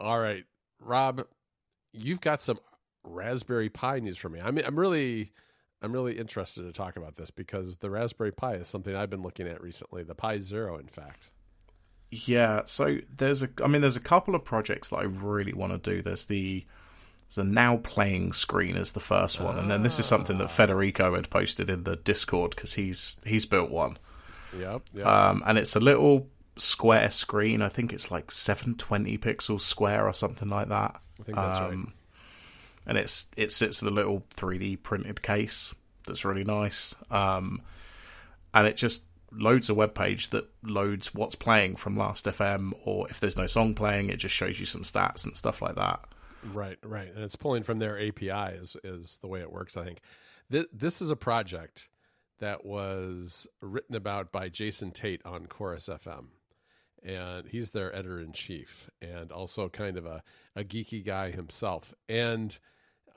All right, Rob, you've got some Raspberry Pi news for me. I'm I'm really I'm really interested to talk about this because the Raspberry Pi is something I've been looking at recently. The Pi Zero, in fact. Yeah, so there's a I mean there's a couple of projects that I really want to do. There's the there's a now playing screen as the first one, and then this is something that Federico had posted in the Discord because he's he's built one. Yep. yep. Um, and it's a little square screen. I think it's like 720 pixels square or something like that. I think that's right. Um, and it's it sits in a little 3D printed case that's really nice. Um, and it just loads a web page that loads what's playing from Last FM, or if there's no song playing, it just shows you some stats and stuff like that. Right, right, and it's pulling from their API is is the way it works. I think this this is a project that was written about by Jason Tate on Chorus FM, and he's their editor in chief, and also kind of a a geeky guy himself. And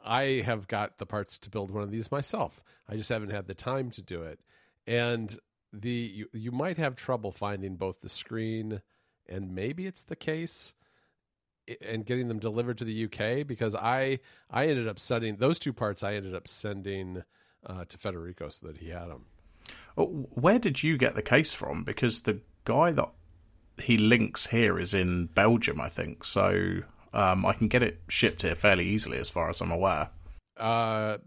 I have got the parts to build one of these myself. I just haven't had the time to do it, and the you, you might have trouble finding both the screen and maybe it's the case and getting them delivered to the UK because I I ended up sending those two parts. I ended up sending uh, to Federico so that he had them. Oh, Where did you get the case from? Because the guy that he links here is in Belgium, I think. So um, I can get it shipped here fairly easily, as far as I'm aware. Uh,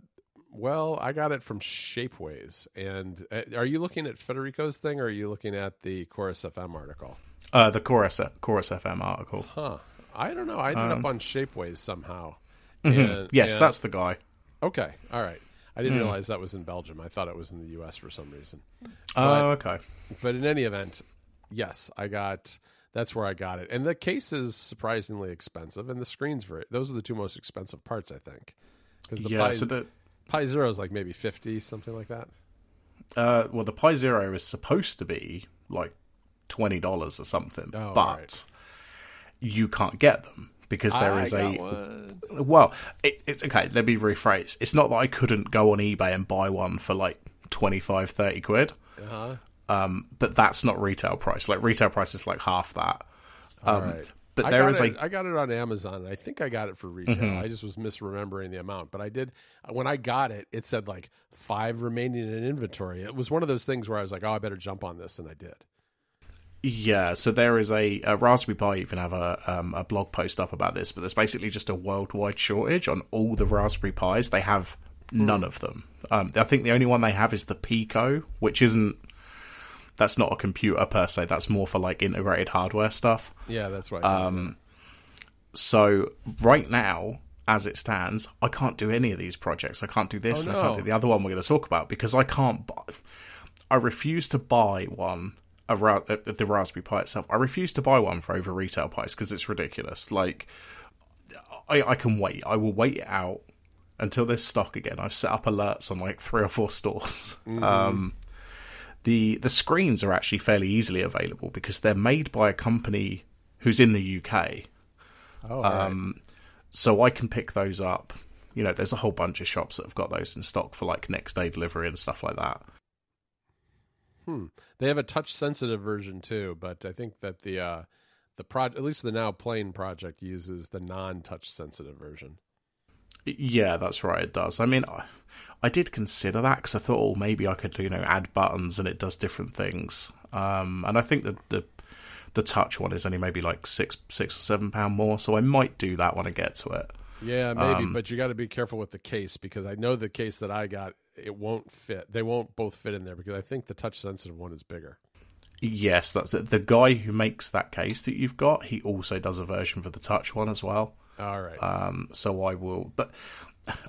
well, I got it from Shapeways. And uh, are you looking at Federico's thing, or are you looking at the Chorus FM article? Uh, the Chorus Chorus FM article. Huh. I don't know. I ended up on Shapeways somehow. Mhm. And- yes, and- that's the guy. okay. All right. I didn't realize that was in Belgium. I thought it was in the U.S. for some reason. Oh, okay. but in any event, yes, I got. That's where I got it, and the case is surprisingly expensive, and the screen's very. Those are the two most expensive parts, I think, because the yeah, Pi, so the Pi Zero is like maybe fifty, something like that. uh, well, the Pi Zero is supposed to be like twenty dollars or something, Oh, but right. you can't get them because there I is got a one. well, it, it's okay. Let me rephrase. It's not that I couldn't go on eBay and buy one for like 25, 30 quid, Uh-huh. Um, but that's not retail price. Like retail price is like half that. Um, right. But there got it, a Mm-hmm. I got it on Amazon. and I think I got it for retail. I just was misremembering the amount, but I did when I got it. It said like five remaining in inventory. It was one of those things where I was like, "Oh, I better jump on this," and I did. Yeah, so there is a, a Raspberry Pi even have a um, a blog post up about this, but there's basically just a worldwide shortage on all the Raspberry Pis. They have none of them. Um, I think the only one they have is the Pico, which isn't. That's not a computer per se. That's more for like integrated hardware stuff. Yeah, that's right. Um, So right now, as it stands, I can't do any of these projects. I can't do this. Oh, and I can't do the other one we're going to talk about because I can't. Buy, I refuse to buy one. around uh, the Raspberry Pi itself. I refuse to buy one for over retail price because it's ridiculous. Like, I, I can wait. I will wait it out until there's stock again. I've set up alerts on like three or four stores. Um, the the screens are actually fairly easily available because they're made by a company who's in the UK oh, all right. um, so I can pick those up. You know, there's a whole bunch of shops that have got those in stock for like next day delivery and stuff like that. Hmm. They have a touch sensitive version too, but I think that the uh, the pro at least the now plain project uses the non touch sensitive version. Yeah, that's right. It does. I mean, I, I did consider that because I thought, oh, maybe I could, you know, add buttons and it does different things. Um, and I think that the the touch one is only maybe like six six or seven pound more, so I might do that when I get to it. Yeah, maybe, Um, but you got to be careful with the case because I know the case that I got it won't fit. They won't both fit in there because I think the touch sensitive one is bigger. Yes, that's it. The guy who makes that case that you've got, he also does a version for the touch one as well. All right. Um, so I will. But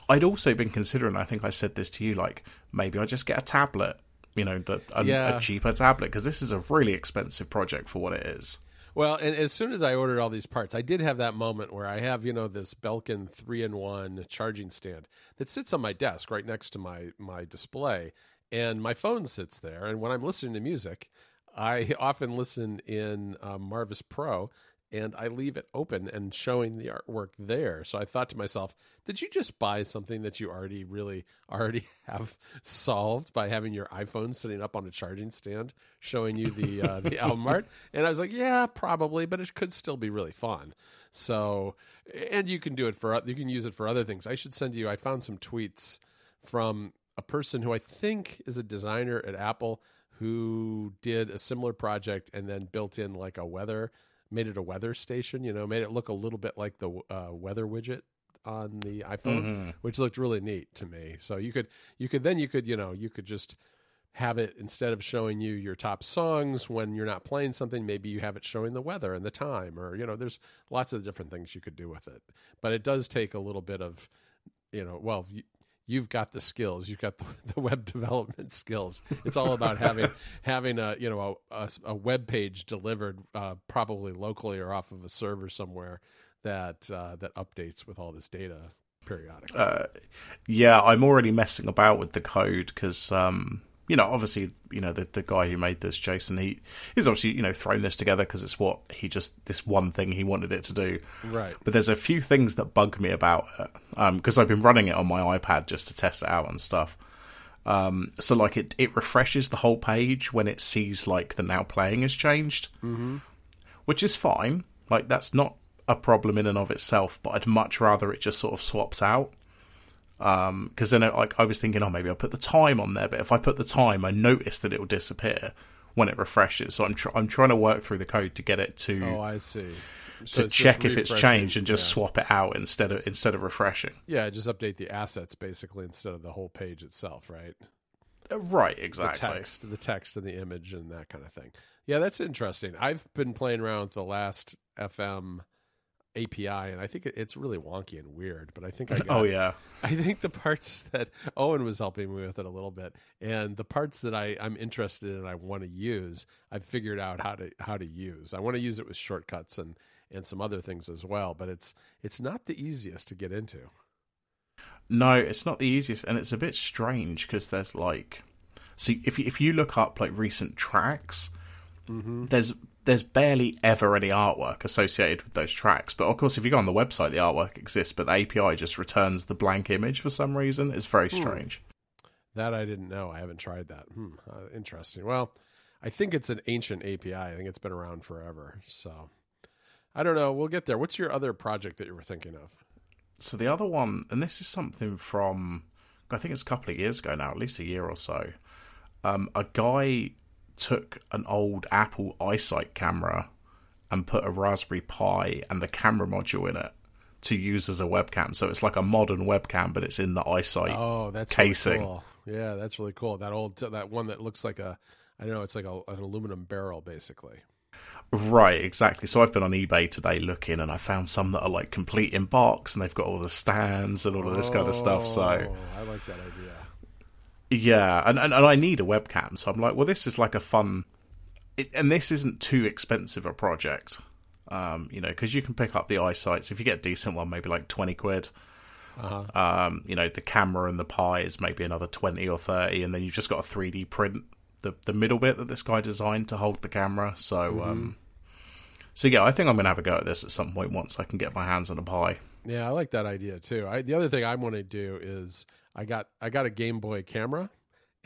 I'd also been considering. I think I said this to you. Like maybe I just get a tablet. You know, the, a, Yeah. a cheaper tablet because this is a really expensive project for what it is. Well, and as soon as I ordered all these parts, I did have that moment where I have, you know, this Belkin three in one charging stand that sits on my desk right next to my my display, and my phone sits there. And when I'm listening to music, I often listen in um, Marvis Pro, and I leave it open and showing the artwork there. So I thought to myself, did you just buy something that you already really already have solved by having your iPhone sitting up on a charging stand showing you the uh, the album art? And I was like, yeah, probably, but it could still be really fun. So, and you can do it for you can use it for other things. I should send you. I found some tweets from a person who I think is a designer at Apple who did a similar project and then built in like a weather made it a weather station. You know, made it look a little bit like the uh, weather widget on the iPhone, mm-hmm. which looked really neat to me. So you could you could then you could you know you could just have it instead of showing you your top songs when you're not playing something maybe you have it showing the weather and the time or you know there's lots of different things you could do with it but it does take a little bit of you know well you've got the skills you've got the, the web development skills. It's all about having having a you know a, a, a web page delivered uh, probably locally or off of a server somewhere that uh, that updates with all this data periodically. Uh, yeah i'm already messing about with the code because um, you know, obviously, you know, the, the guy who made this, Jason, he he's obviously, you know, thrown this together because it's what he just, this one thing he wanted it to do. Right. But there's a few things that bug me about it because um, I've been running it on my iPad just to test it out and stuff. Um, so, like, it, it refreshes the whole page when it sees, like, the now playing has changed, mm-hmm. which is fine. Like, that's not a problem in and of itself, but I'd much rather it just sort of swaps out because um, then like I was thinking, oh, maybe I'll put the time on there. But if I put the time, I notice that it will disappear when it refreshes. So I'm tr- I'm trying to work through the code to get it to. Oh, I see. So to check if it's changed and just yeah. swap it out instead of instead of refreshing. Yeah, just update the assets basically instead of the whole page itself, right? Uh, right, exactly. The text, the text and the image and that kind of thing. Yeah, that's interesting. I've been playing around with the last FM API, and I think it's really wonky and weird. But I think I got, oh yeah, I think the parts that Owen was helping me with it a little bit, and the parts that I I'm interested in, I want to use, I've figured out how to how to use. I want to use it with shortcuts and and some other things as well, but it's it's not the easiest to get into. No, it's not the easiest, and it's a bit strange because there's like, see, if you, if you look up like recent tracks, mm-hmm. there's there's barely ever any artwork associated with those tracks. But of course, if you go on the website, the artwork exists, but the API just returns the blank image for some reason. It's very hmm. strange. Hmm. That I didn't know. I haven't tried that. Hmm. Uh, interesting. Well, I think it's an ancient API. I think it's been around forever. So I don't know. We'll get there. What's your other project that you were thinking of? So the other one, and this is something from, I think it's a couple of years ago now, at least a year or so. Um, a guy took an old Apple iSight camera and put a Raspberry Pi and the camera module in it to use as a webcam. So it's like a modern webcam, but it's in the iSight oh, that's casing. Really cool. Yeah, that's really cool. That old that one that looks like a I don't know, it's like a, an aluminum barrel basically. Right, exactly. So I've been on eBay today looking, and I found some that are like complete in box, and they've got all the stands and all of this kind of stuff. So oh, I like that idea. Yeah, and, and, and I need a webcam, so I'm like, well, this is like a fun, it, and this isn't too expensive a project, um, you know, because you can pick up the iSights if you get a decent one, maybe like twenty quid. Uh-huh. Um, you know, the camera and the Pi is maybe another twenty or thirty, and then you've just got a three D print the the middle bit that this guy designed to hold the camera. So, mm-hmm. um, so yeah, I think I'm gonna have a go at this at some point once I can get my hands on a Pi. Yeah, I like that idea too. I, the other thing I want to do is I got I got a Game Boy camera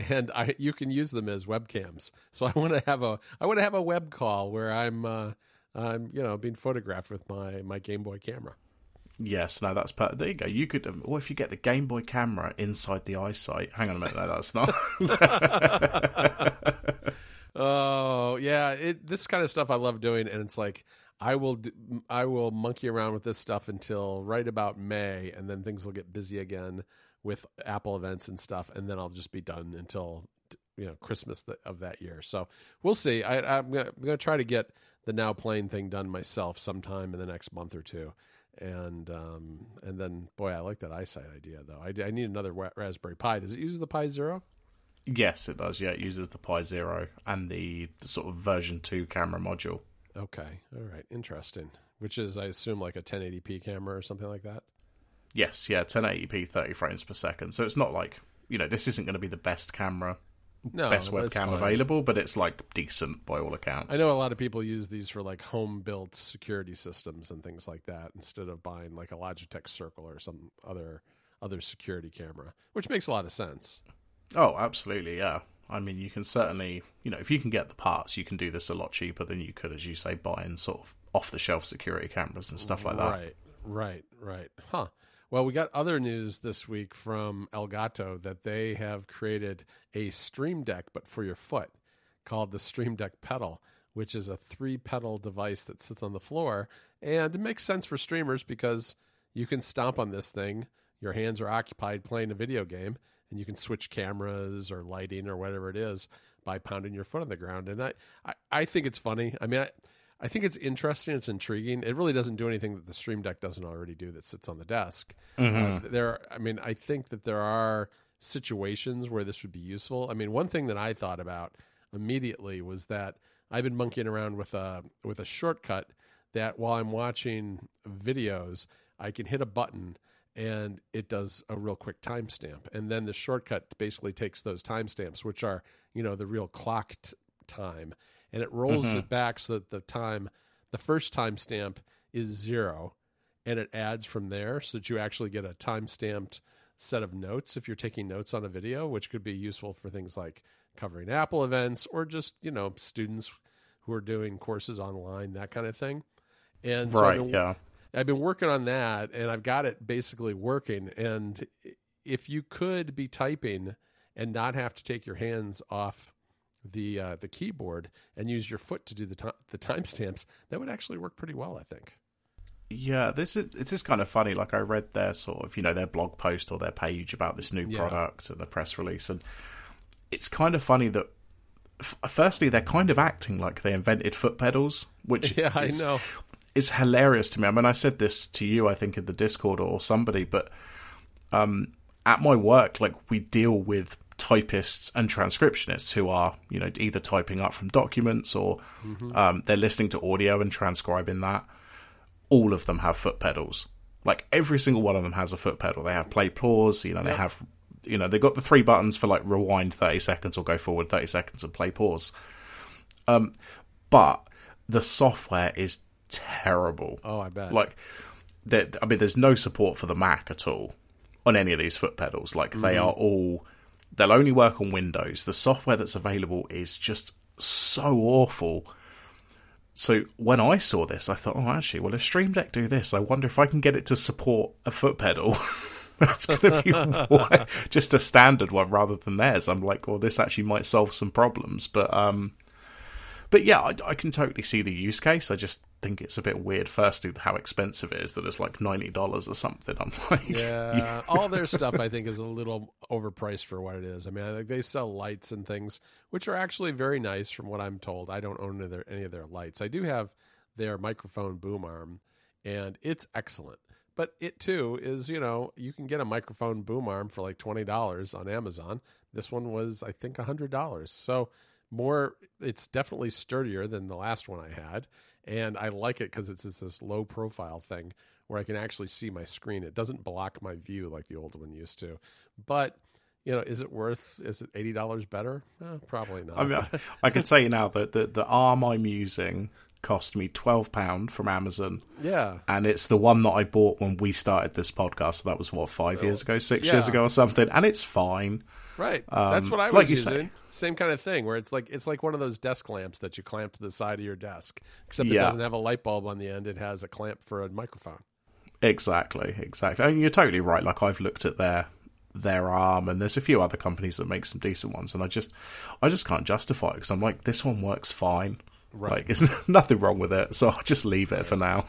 and I you can use them as webcams. So I want to have a I want to have a web call where I'm uh, I'm you know being photographed with my my Game Boy camera. Yes, no, that's per- there. You go. You could. Um, what if you get the Game Boy camera inside the iSight. Hang on a minute. No, that's not. oh yeah, it, this kind of stuff I love doing, and it's like I will do, I will monkey around with this stuff until right about May, and then things will get busy again with Apple events and stuff, and then I'll just be done until you know Christmas of that year. So we'll see. I, am gonna, gonna, try to get the now playing thing done myself sometime in the next month or two, and um, and then boy, I like that iSight idea though. I, I need another Raspberry Pi. Does it use the Pi Zero? Yes, it does. Yeah, it uses the Pi Zero and the, the sort of version two camera module. Okay, all right, interesting. Which is, I assume, like a 1080p camera or something like that. Yes, yeah, 1080p, 30 frames per second. So it's not like you know this isn't going to be the best camera No, best webcam available, but it's like decent by all accounts. I know a lot of people use these for like home built security systems and things like that instead of buying like a Logitech Circle or some other other security camera, which makes a lot of sense. Oh, absolutely, yeah. I mean, you can certainly, you know, if you can get the parts, you can do this a lot cheaper than you could, as you say, buying sort of off the shelf security cameras and stuff like that. Right, right, right. Huh. Well, we got other news this week from Elgato that they have created a Stream Deck, but for your foot, called the Stream Deck Pedal, which is a three pedal device that sits on the floor. And it makes sense for streamers because you can stomp on this thing, your hands are occupied playing a video game, and you can switch cameras or lighting or whatever it is by pounding your foot on the ground. And I, I, I think it's funny. I mean, I, I think it's interesting. It's intriguing. It really doesn't do anything that the Stream Deck doesn't already do that sits on the desk. Uh, there, I mean, I think that there are situations where this would be useful. I mean, one thing that I thought about immediately was that I've been monkeying around with a with a shortcut that while I'm watching videos, I can hit a button and it does a real quick timestamp, and then the shortcut basically takes those timestamps, which are you know the real clocked time, and it rolls mm-hmm. it back so that the time, the first timestamp is zero, and it adds from there so that you actually get a time stamped set of notes if you're taking notes on a video, which could be useful for things like covering Apple events or just, you know, students who are doing courses online, that kind of thing. And so I've been, yeah. I've been working on that and I've got it basically working. And if you could be typing and not have to take your hands off the uh, the keyboard and use your foot to do the ti- the timestamps, that would actually work pretty well, I think. Yeah, this is it's just kind of funny. Like I read their sort of you know their blog post or their page about this new Yeah. product and the press release, and it's kind of funny that f- firstly they're kind of acting like they invented foot pedals, which Yeah, I know. is hilarious to me. I mean, I said this to you, I think, in the Discord or somebody, but um, at my work, like we deal with typists and transcriptionists who are, you know, either typing up from documents or um, they're listening to audio and transcribing that. All of them have foot pedals. Like every single one of them has a foot pedal. They have play pause. You know, they have, you know, they've got the three buttons for like rewind thirty seconds or go forward thirty seconds and play pause. Um, but the software is terrible. Oh, I bet. Like, I mean, there's no support for the Mac at all on any of these foot pedals. Like, they are all, they'll only work on Windows. The software that's available is just so awful. So when I saw this, I thought, oh, actually, well, if Stream Deck do this, I wonder if I can get it to support a foot pedal. That's going to be just a standard one rather than theirs. I'm like, well, this actually might solve some problems, but um, but yeah, I, I can totally see the use case. I just think it's a bit weird. Firstly, how expensive it is that it's like ninety dollars or something. I'm like, Yeah, all their stuff I think is a little overpriced for what it is. I mean, I think they sell lights and things which are actually very nice from what I'm told. I don't own any of their, any of their lights. I do have their microphone boom arm, and it's excellent. But it too is, you know, you can get a microphone boom arm for like twenty dollars on Amazon. This one was, I think, hundred dollars. So more, it's definitely sturdier than the last one I had, and I like it because it's, it's this low profile thing where I can actually see my screen. It doesn't block my view like the old one used to. But you know, is it worth? Is it eighty dollars better? Eh, probably not. I mean, I, I can tell you now that the, the arm I'm using cost me twelve pound from Amazon, yeah, and it's the one that I bought when we started this podcast. So that was what five years ago, six yeah. years ago, or something, and it's fine. Right. That's what I was Um, like using. say. Same kind of thing, where it's like it's like one of those desk lamps that you clamp to the side of your desk, except it Yeah. doesn't have a light bulb on the end. It has a clamp for a microphone. Exactly, exactly. And you're totally right. Like I've looked at their their arm, and there's a few other companies that make some decent ones, and I just I just can't justify it because I'm like this one works fine. Like there's nothing wrong with it, so I'll just leave it for now.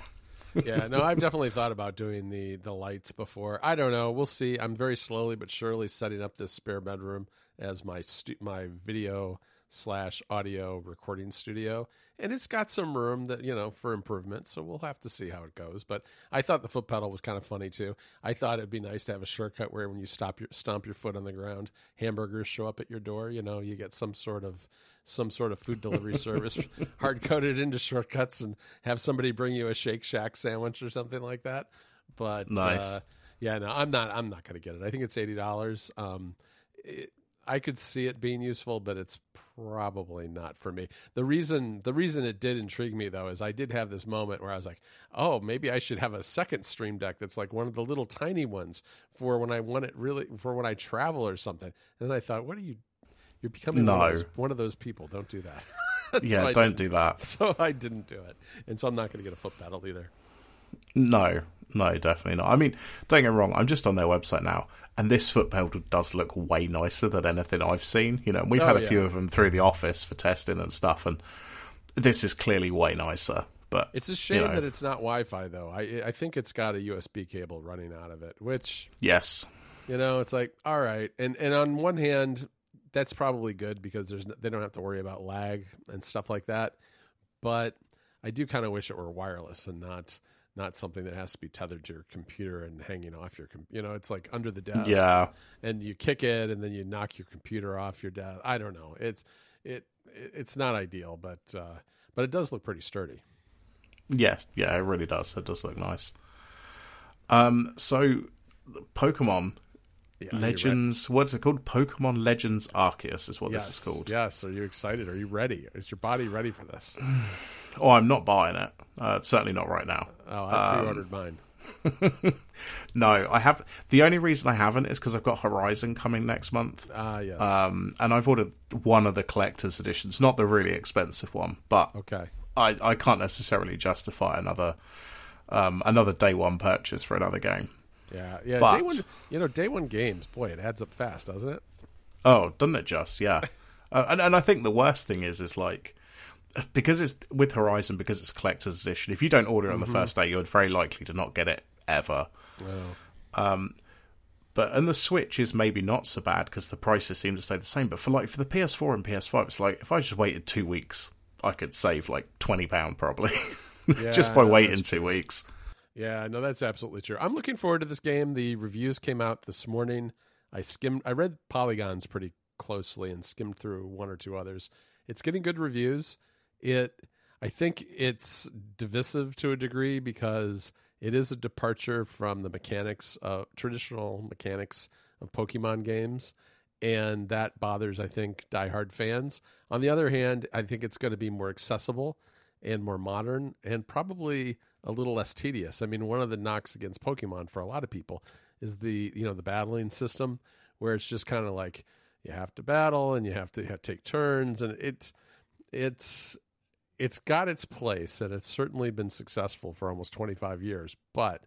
Yeah, no, I've definitely thought about doing the the lights before. I don't know. We'll see. I'm very slowly but surely setting up this spare bedroom as my stu- my video slash audio recording studio, and it's got some room that you know for improvement. So we'll have to see how it goes. But I thought the foot pedal was kind of funny too. I thought it'd be nice to have a shortcut where when you stop your stomp your foot on the ground, hamburgers show up at your door. You know, you get some sort of some sort of food delivery service hard coded into shortcuts and have somebody bring you a Shake Shack sandwich or something like that. But Nice. uh, yeah, no, I'm not. I'm not going to get it. I think it's eighty dollars. Um, it, I could see it being useful, but it's probably not for me. The reason the reason it did intrigue me though is I did have this moment where I was like, "Oh, maybe I should have a second Stream Deck that's like one of the little tiny ones for when I want it really for when I travel or something." And then I thought, "What are you you're becoming No. one, of those, one of those people. Don't do that." Yeah, I don't do that. So I didn't do it. And so I'm not going to get a foot pedal either. No, no, definitely not. I mean, don't get me wrong. I'm just on their website now, and this foot pedal does look way nicer than anything I've seen. You know, we've Oh, had a yeah. few of them through the office for testing and stuff, and this is clearly way nicer. But It's a shame know. that it's not Wi-Fi though. I I think it's got a USB cable running out of it, which yes, you know it's like all right. And and on one hand, that's probably good because there's they don't have to worry about lag and stuff like that. But I do kind of wish it were wireless and not not something that has to be tethered to your computer and hanging off your com- you know it's like under the desk. Yeah, and you kick it and then you knock your computer off your desk. I don't know. It's it, it it's not ideal but uh but it does look pretty sturdy. Yes, yeah, it really does. It does look nice. Um, so Pokemon Yeah, Legends, what's it called? Pokemon Legends Arceus is what ready? this is called. yes are you excited are you ready is your body ready for this Oh, I'm not buying it. Uh, certainly not right now. oh i Um, pre-ordered mine No, I have. The only reason I haven't is because I've got Horizon coming next month, ah yes um, and I've ordered one of the collector's editions, not the really expensive one, but okay I, I can't necessarily justify another um, another day one purchase for another game. Yeah yeah But- day one you know day one games boy it adds up fast doesn't it Oh, doesn't it just? Yeah, uh, and and I think the worst thing is is like because it's with Horizon because it's collector's edition. If you don't order it on the first day, you're very likely to not get it ever. oh But and the Switch is maybe not so bad because the prices seem to stay the same. But for like for the PS4 and PS5, it's like if I just waited two weeks, I could save like twenty pound probably just by waiting two weeks. Yeah, no, that's absolutely true. I'm looking forward to this game. The reviews came out this morning. I skimmed, I read Polygons pretty closely and skimmed through one or two others. It's getting good reviews. It, I think it's divisive to a degree because it is a departure from the mechanics, uh, traditional mechanics of Pokemon games, and that bothers, I think, diehard fans. On the other hand, I think it's going to be more accessible and more modern and probably a little less tedious. I mean, one of the knocks against Pokemon for a lot of people is the you know the battling system where it's just kind of like you have to battle and you have to, have to take turns and it's it's it's got its place and it's certainly been successful for almost 25 years but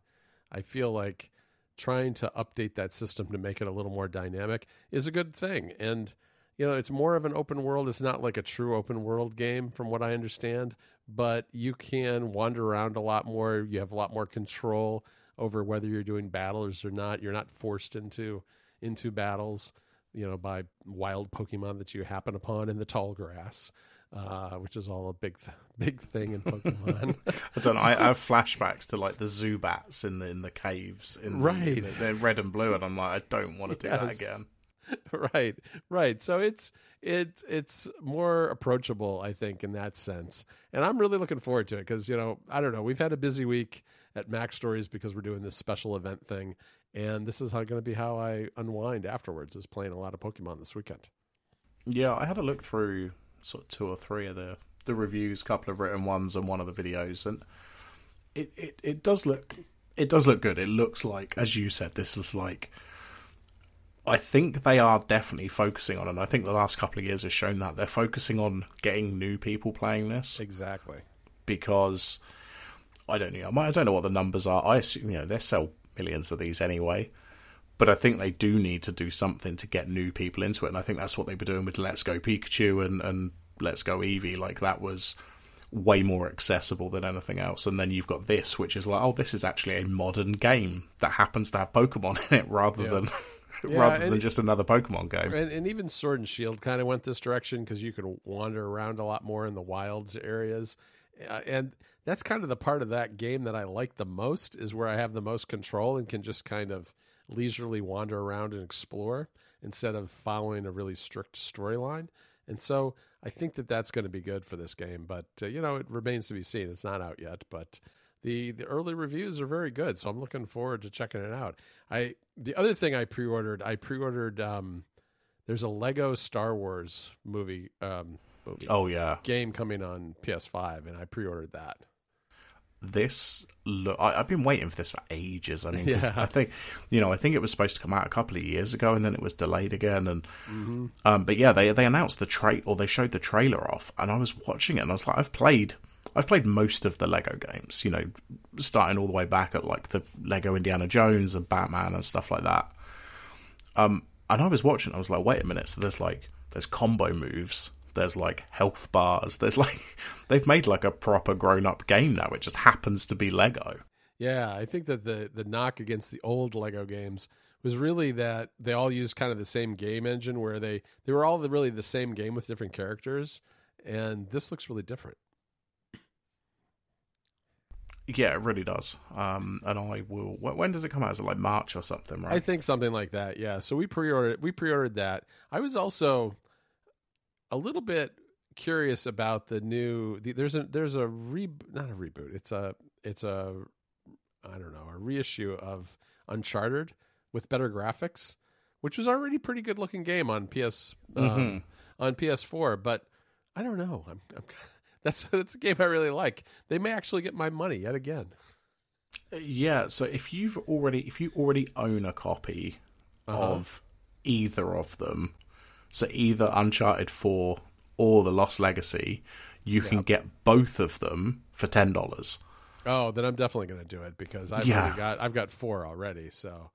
i feel like trying to update that system to make it a little more dynamic is a good thing. And you know it's more of an open world. It's not like a true open world game from what i understand but you can wander around a lot more you have a lot more control over whether you're doing battles or not you're not forced into into battles you know by wild pokemon that you happen upon in the tall grass uh, which is all a big th- big thing in pokemon I don't know. I I have flashbacks to like the Zubats in the in the caves in the, Right. in the- they're red and blue, and I'm like, I don't want to do that again. right right so it's it's it's more approachable i think in that sense and i'm really looking forward to it because you know i don't know we've had a busy week at MacStories because we're doing this special event thing and this is going to be how i unwind afterwards is playing a lot of pokemon this weekend Yeah, I had a look through sort of two or three of the the reviews, couple of written ones, and one of the videos, and it, it, it does look it does look good. It looks like, as you said, this is like. I think they are definitely focusing on, and I think the last couple of years has shown that they're focusing on getting new people playing this exactly because I don't know. I don't know what the numbers are. I assume you know they sell millions of these anyway, but I think they do need to do something to get new people into it, and I think that's what they've been doing with Let's Go Pikachu and and Let's Go Eevee. Like that was way more accessible than anything else. And then you've got this, which is like, oh, this is actually a modern game that happens to have Pokemon in it, rather Yeah. than Yeah, rather than just another Pokemon game. and, and even sword and shield kind of went this direction because you could wander around a lot more in the wilds areas. Uh, and that's kind of the part of that game that i like the most is where i have the most control and can just kind of leisurely wander around and explore instead of following a really strict storyline. And so i think that that's going to be good for this game but uh, you know it remains to be seen. It's not out yet but the the early reviews are very good so i'm looking forward to checking it out i the other thing i pre-ordered i pre-ordered um there's a Lego Star Wars movie um, movie Oh yeah, game coming on PS5, and I pre-ordered that. this look. I, I've been waiting for this for ages. I mean, Yeah. I think you know, I think it was supposed to come out a couple of years ago, and then it was delayed again. And Mm-hmm. um, but yeah, they they announced the trait or they showed the trailer off, and I was watching it, and I was like, I've played. I've played most of the Lego games, you know, starting all the way back at like the Lego Indiana Jones and Batman and stuff like that. Um, and I was watching, I was like, wait a minute, so there's like there's combo moves, there's like health bars, there's like they've made like a proper grown up game now. It just happens to be Lego. Yeah, I think that the the knock against the old Lego games was really that they all used kind of the same game engine, where they they were all really the same game with different characters, and this looks really different. Yeah, it really does. Um, and I will. When does it come out? Is it like March or something? Right? I think something like that. Yeah. So we pre-ordered we pre-ordered that. I was also a little bit curious about the new the, there's a there's a re not a reboot. It's a it's a I don't know, a reissue of Uncharted with better graphics, which was already a pretty good looking game on PS um, Mhm. on PS4, but I don't know. I'm, I'm that's that's a game I really like. They may actually get my money yet again. yeah. So if you've already, if you already own a copy Uh-huh. of either of them, so either Uncharted Four or The Lost Legacy, you can get both of them for ten dollars. Oh, then I'm definitely going to do it because I've Yeah. got I've got four already. So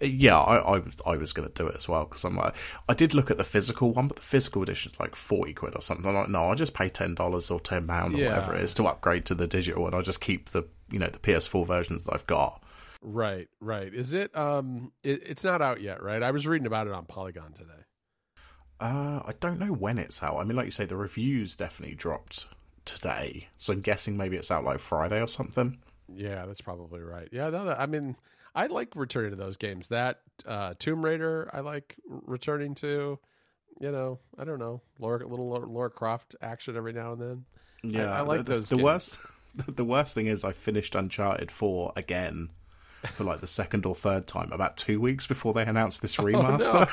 Yeah, I, I was I was going to do it as well because I'm like I did look at the physical one, but the physical edition is like forty quid or something. I'm like, no, I'll just pay ten dollars or ten pound or Yeah. whatever it is to upgrade to the digital, and I'll just keep the you know the PS4 versions that I've got. right, right. Is it? Um, it, it's not out yet, right? I was reading about it on Polygon today. Uh, I don't know when it's out. I mean, like you say, the reviews definitely dropped today, so I'm guessing maybe it's out like Friday or something. Yeah, that's probably right. Yeah, no, that- I mean, I like returning to those games. That uh, Tomb Raider, I like returning to. You know, I don't know, Laura, little Laura Croft action every now and then. Yeah, I like the, those The games. worst, the worst thing is I finished Uncharted Four again for like the second or third time about two weeks before they announced this remaster.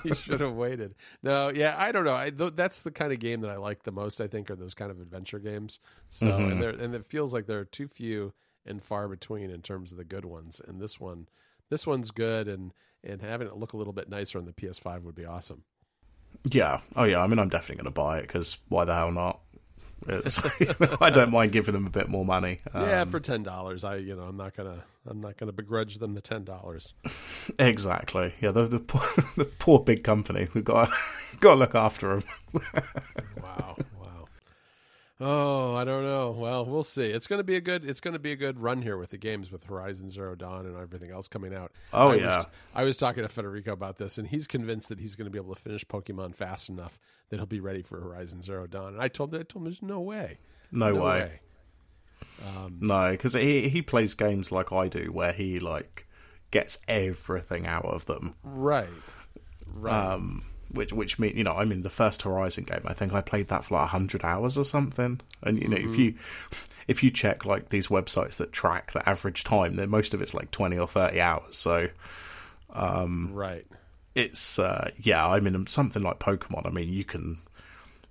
you should have waited. No, yeah, I don't know. I, th- that's the kind of game that I like the most. I think are those kind of adventure games. So Mm-hmm. and and it feels like there are too few and far between in terms of the good ones. And this one, this one's good, and and having it look a little bit nicer on the PS5 would be awesome. Yeah. Oh, yeah. I mean, I'm definitely going to buy it because why the hell not? It's, I don't mind giving them a bit more money. yeah, Um, for ten dollars, I you know I'm not gonna I'm not gonna begrudge them the ten dollars. exactly. Yeah, the, the poor, the poor big company. We've got got to look after them. Wow. Oh, I don't know. Well, we'll see. It's going to be a good. It's going to be a good run here with the games with Horizon Zero Dawn and everything else coming out. Oh, I yeah. Was, I was talking to Federico about this, and he's convinced that he's going to be able to finish Pokemon fast enough that he'll be ready for Horizon Zero Dawn. And I told, him, I told him, "There's no way. No, No way. way." No, because he he plays games like I do, where he like gets everything out of them. Right. Right. Um, which which mean you know, I mean, the first Horizon game, I think I played that for like hundred hours or something. And you know, if you if you check like these websites that track the average time, then most of it's like twenty or thirty hours. So um, right. it's uh, yeah, I mean, something like Pokemon. I mean, you can.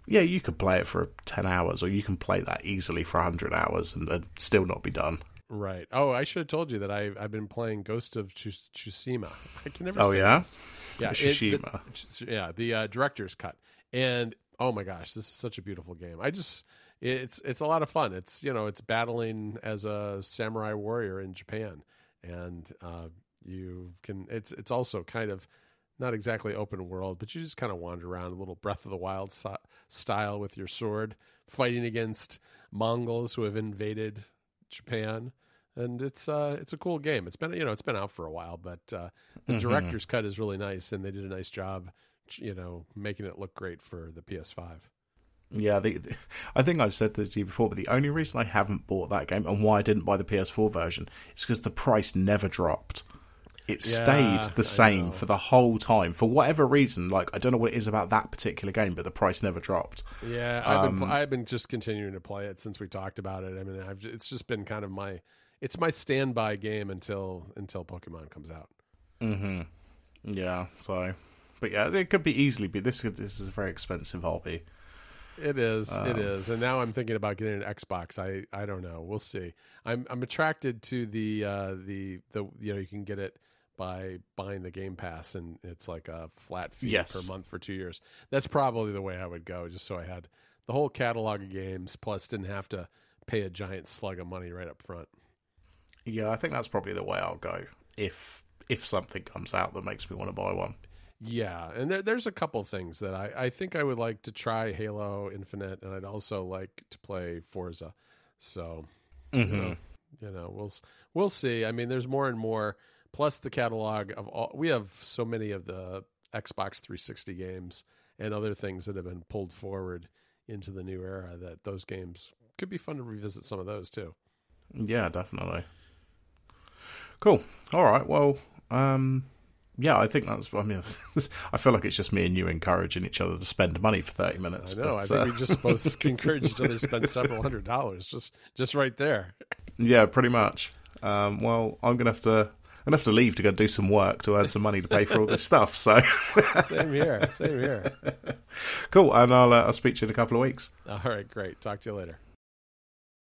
Yeah, you could play it for ten hours, or you can play that easily for hundred hours and, and still not be done. Right. Oh, I should have told you that I I've been playing Ghost of Tsus- Tsushima. I can never. Oh, say yeah? this. Yeah. it- Tsushima. the, yeah, the uh, director's cut, and oh my gosh, this is such a beautiful game. I just it's it's a lot of fun. It's you know it's battling as a samurai warrior in Japan, and uh, you can. It's it's also kind of not exactly open world, but you just kind of wander around a little Breath of the Wild style with your sword, fighting against Mongols who have invaded Japan. And it's uh, it's a cool game. It's been you know it's been out for a while, but uh, the director's cut is really nice, and they did a nice job, you know, making it look great for the PS5. Yeah, the, the- I think I've said this to you before, but the only reason I haven't bought that game and why I didn't buy the PS4 version is because the price never dropped. It Yeah, stayed the same for the whole time for whatever reason. Like I don't know what it is about that particular game, but the price never dropped. Yeah, I've been Um, I've been just continuing to play it since we talked about it. I mean, I've it's just been kind of my it's my standby game until until Pokemon comes out. Mm-hmm. Yeah, so but yeah, it could be easily be this. This is a very expensive hobby. It is. Um, it is. And now I'm thinking about getting an Xbox. I I don't know. We'll see. I'm I'm attracted to the uh, the the you know you can get it by buying the Game Pass and it's like a flat fee yes. per month for two years. That's probably the way I would go, just so I had the whole catalog of games, plus didn't have to pay a giant slug of money right up front. Yeah, I think that's probably the way I'll go if if something comes out that makes me want to buy one. Yeah, and there, there's a couple things that I, I think I would like to try Halo Infinite, and I'd also like to play Forza. So, mm-hmm. you, know, you know, we'll we'll see. I mean, there's more and more. Plus, the catalog of all we have so many of the Xbox 360 games and other things that have been pulled forward into the new era. That those games could be fun to revisit some of those too. Yeah, definitely. Cool. All right. Well, um, yeah, I think that's. I mean, I feel like it's just me and you encouraging each other to spend money for thirty minutes. I know. But, I think uh... we just supposed to encourage each other to spend several hundred dollars just just right there. Yeah, pretty much. Um, well, I'm gonna have to. Gonna have to leave to go do some work to earn some money to pay for all this stuff. So same here. Same here. Cool, and I'll uh, I'll speak to you in a couple of weeks. All right, great. Talk to you later.